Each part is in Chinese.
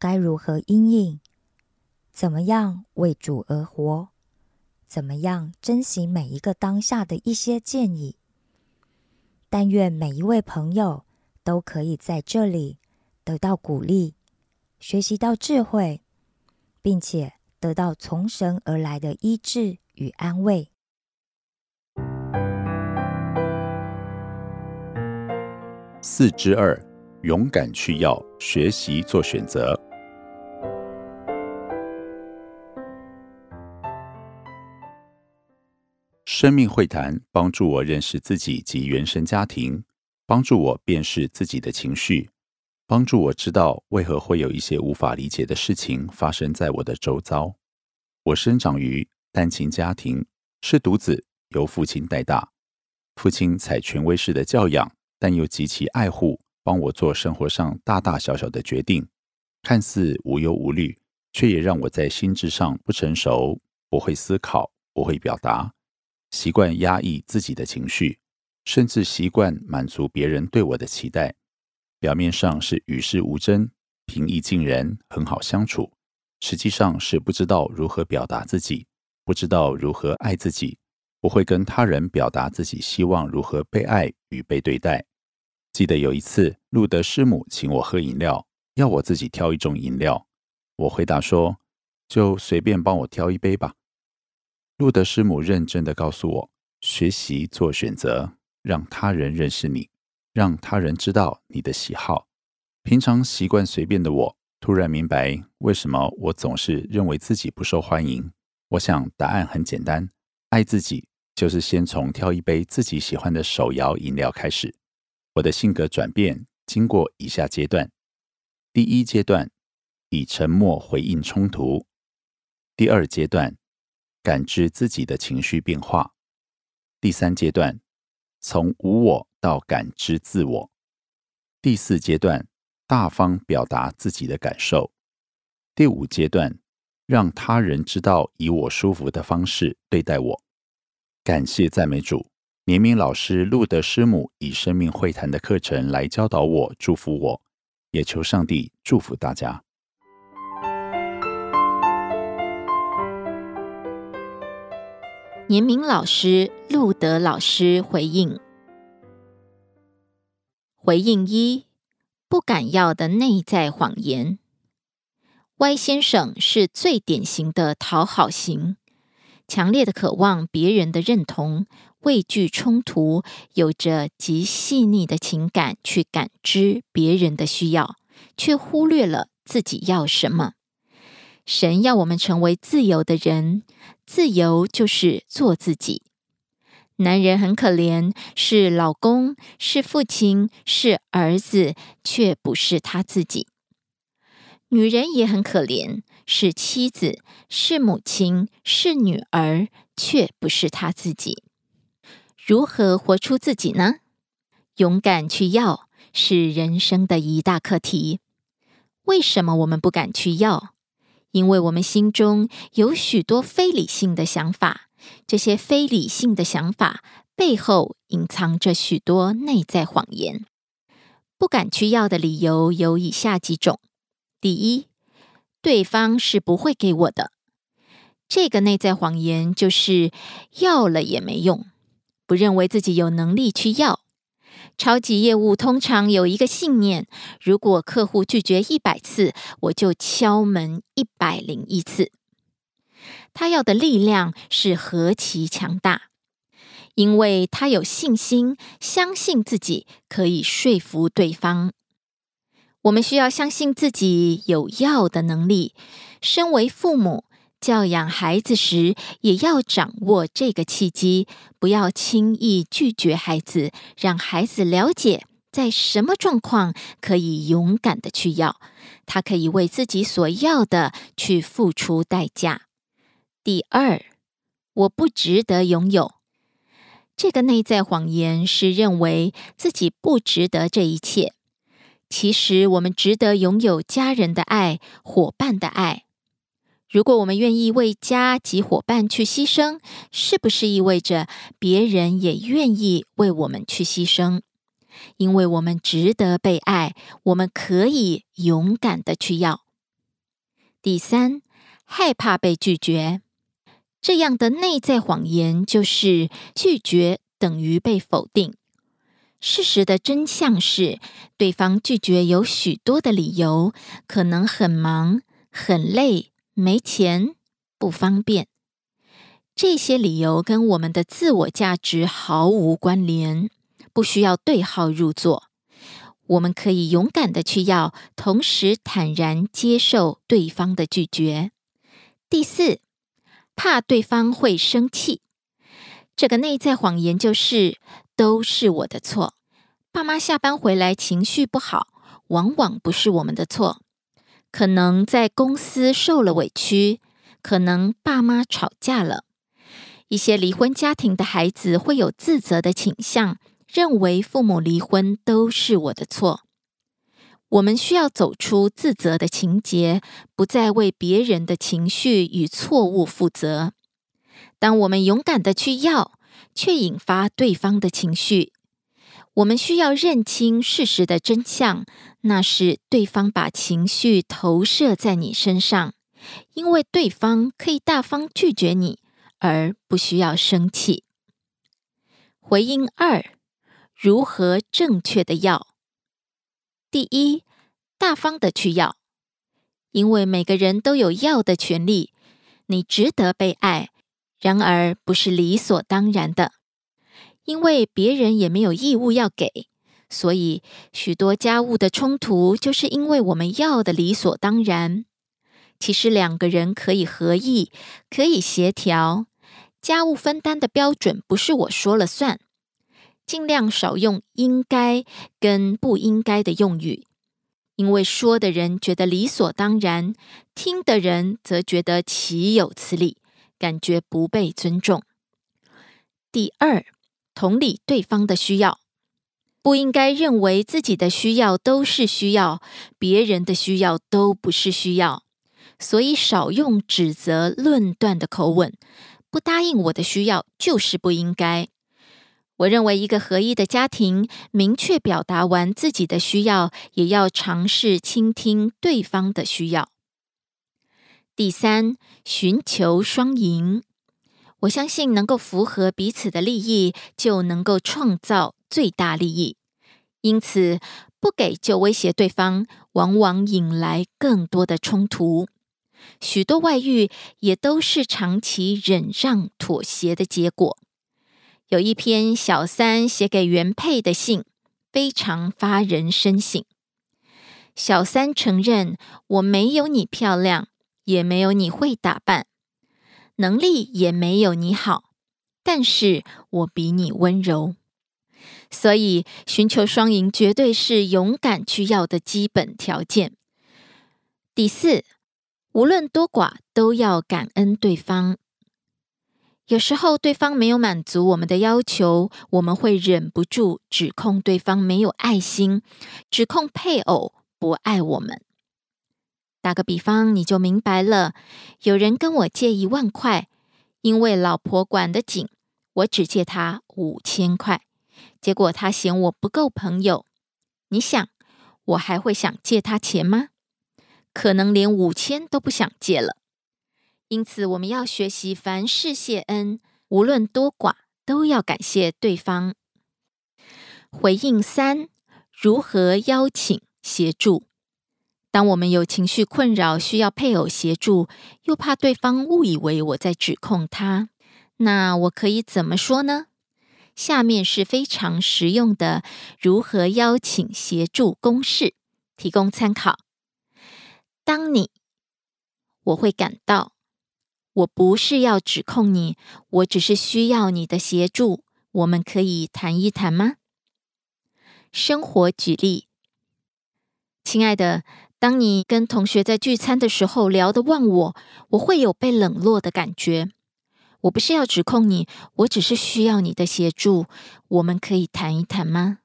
该如何应应，怎么样为主而活，怎么样珍惜每一个当下的一些建议。但愿每一位朋友都可以在这里得到鼓励，学习到智慧，并且得到从神而来的医治。与安慰。四之二，勇敢去要学习做选择。生命会谈帮助我认识自己及原生家庭，帮助我辨识自己的情绪，帮助我知道为何会有一些无法理解的事情发生在我的周遭。我生长于。单亲家庭是独子，由父亲带大。父亲采权威式的教养，但又极其爱护，帮我做生活上大大小小的决定，看似无忧无虑，却也让我在心智上不成熟，不会思考，不会表达，习惯压抑自己的情绪，甚至习惯满足别人对我的期待。表面上是与世无争，平易近人，很好相处，实际上是不知道如何表达自己。不知道如何爱自己，不会跟他人表达自己希望如何被爱与被对待。记得有一次，路德师母请我喝饮料，要我自己挑一种饮料。我回答说：“就随便帮我挑一杯吧。”路德师母认真的告诉我：“学习做选择，让他人认识你，让他人知道你的喜好。”平常习惯随便的我，突然明白为什么我总是认为自己不受欢迎。我想答案很简单，爱自己就是先从挑一杯自己喜欢的手摇饮料开始。我的性格转变经过以下阶段：第一阶段，以沉默回应冲突；第二阶段，感知自己的情绪变化；第三阶段，从无我到感知自我；第四阶段，大方表达自己的感受；第五阶段。让他人知道以我舒服的方式对待我。感谢赞美主，年明老师路德师母以生命会谈的课程来教导我，祝福我，也求上帝祝福大家。年明老师路德老师回应：回应一，不敢要的内在谎言。歪先生是最典型的讨好型，强烈的渴望别人的认同，畏惧冲突，有着极细腻的情感去感知别人的需要，却忽略了自己要什么。神要我们成为自由的人，自由就是做自己。男人很可怜，是老公，是父亲，是儿子，却不是他自己。女人也很可怜，是妻子，是母亲，是女儿，却不是她自己。如何活出自己呢？勇敢去要，是人生的一大课题。为什么我们不敢去要？因为我们心中有许多非理性的想法，这些非理性的想法背后隐藏着许多内在谎言。不敢去要的理由有以下几种：第一，对方是不会给我的。这个内在谎言就是要了也没用，不认为自己有能力去要。超级业务通常有一个信念：如果客户拒绝一百次，我就敲门一百零一次。他要的力量是何其强大！因为他有信心，相信自己可以说服对方。我们需要相信自己有要的能力。身为父母，教养孩子时也要掌握这个契机，不要轻易拒绝孩子，让孩子了解在什么状况可以勇敢的去要，他可以为自己所要的去付出代价。第二，我不值得拥有。这个内在谎言是认为自己不值得这一切。其实我们值得拥有家人的爱、伙伴的爱。如果我们愿意为家及伙伴去牺牲，是不是意味着别人也愿意为我们去牺牲？因为我们值得被爱，我们可以勇敢的去要。第三，害怕被拒绝。这样的内在谎言就是拒绝等于被否定。事实的真相是，对方拒绝有许多的理由，可能很忙、很累、没钱、不方便。这些理由跟我们的自我价值毫无关联，不需要对号入座。我们可以勇敢的去要，同时坦然接受对方的拒绝。第四。怕对方会生气，这个内在谎言就是都是我的错。爸妈下班回来情绪不好，往往不是我们的错。可能在公司受了委屈，可能爸妈吵架了。一些离婚家庭的孩子会有自责的倾向，认为父母离婚都是我的错。我们需要走出自责的情节，不再为别人的情绪与错误负责。当我们勇敢的去要，却引发对方的情绪，我们需要认清事实的真相，那是对方把情绪投射在你身上，因为对方可以大方拒绝你，而不需要生气。回应二：如何正确的要？第一，大方的去要，因为每个人都有要的权利。你值得被爱，然而不是理所当然的，因为别人也没有义务要给。所以，许多家务的冲突，就是因为我们要的理所当然。其实两个人可以合意，可以协调。家务分担的标准不是我说了算。尽量少用“应该”跟“不应该”的用语，因为说的人觉得理所当然，听的人则觉得岂有此理，感觉不被尊重。第二，同理对方的需要，不应该认为自己的需要都是需要，别人的需要都不是需要，所以少用指责、论断的口吻，不答应我的需要就是不应该。我认为，一个合一的家庭，明确表达完自己的需要，也要尝试倾听对方的需要。第三，寻求双赢。我相信，能够符合彼此的利益，就能够创造最大利益。因此，不给就威胁对方，往往引来更多的冲突。许多外遇也都是长期忍让、妥协的结果。有一篇小三写给原配的信，非常发人深省。小三承认我没有你漂亮，也没有你会打扮，能力也没有你好，但是我比你温柔。所以，寻求双赢绝对是勇敢去要的基本条件。第四，无论多寡，都要感恩对方。有时候对方没有满足我们的要求，我们会忍不住指控对方没有爱心，指控配偶不爱我们。打个比方，你就明白了。有人跟我借一万块，因为老婆管得紧，我只借他五千块。结果他嫌我不够朋友，你想，我还会想借他钱吗？可能连五千都不想借了。因此，我们要学习凡事谢恩，无论多寡，都要感谢对方。回应三：如何邀请协助？当我们有情绪困扰，需要配偶协助，又怕对方误以为我在指控他，那我可以怎么说呢？下面是非常实用的如何邀请协助公式，提供参考。当你，我会感到，我不是要指控你，我只是需要你的协助，我们可以谈一谈吗？生活举例，亲爱的。当你跟同学在聚餐的时候聊得忘我，我会有被冷落的感觉。我不是要指控你，我只是需要你的协助。我们可以谈一谈吗？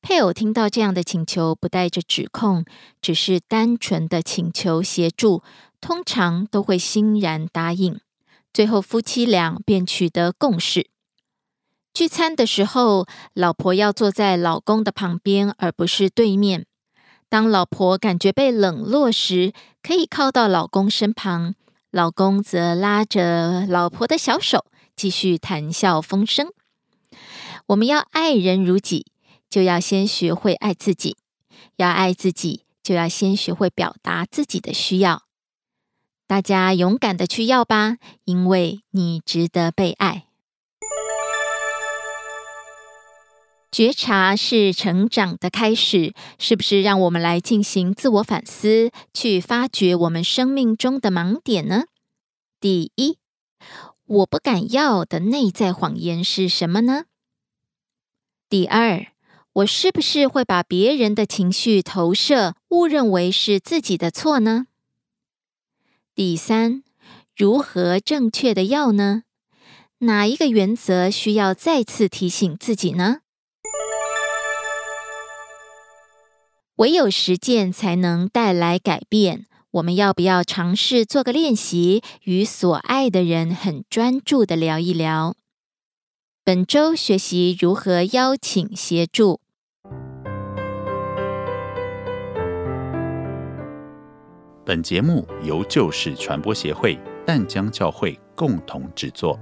配偶听到这样的请求，不带着指控，只是单纯的请求协助，通常都会欣然答应。最后夫妻俩便取得共识。聚餐的时候，老婆要坐在老公的旁边，而不是对面。当老婆感觉被冷落时，可以靠到老公身旁，老公则拉着老婆的小手，继续谈笑风生。我们要爱人如己，就要先学会爱自己；要爱自己，就要先学会表达自己的需要。大家勇敢的去要吧，因为你值得被爱。觉察是成长的开始，是不是？让我们来进行自我反思，去发掘我们生命中的盲点呢？第一，我不敢要的内在谎言是什么呢？第二，我是不是会把别人的情绪投射，误认为是自己的错呢？第三，如何正确的要呢？哪一个原则需要再次提醒自己呢？唯有实践才能带来改变。我们要不要尝试做个练习，与所爱的人很专注的聊一聊？本周学习如何邀请协助。本节目由旧事传播协会淡江教会共同制作。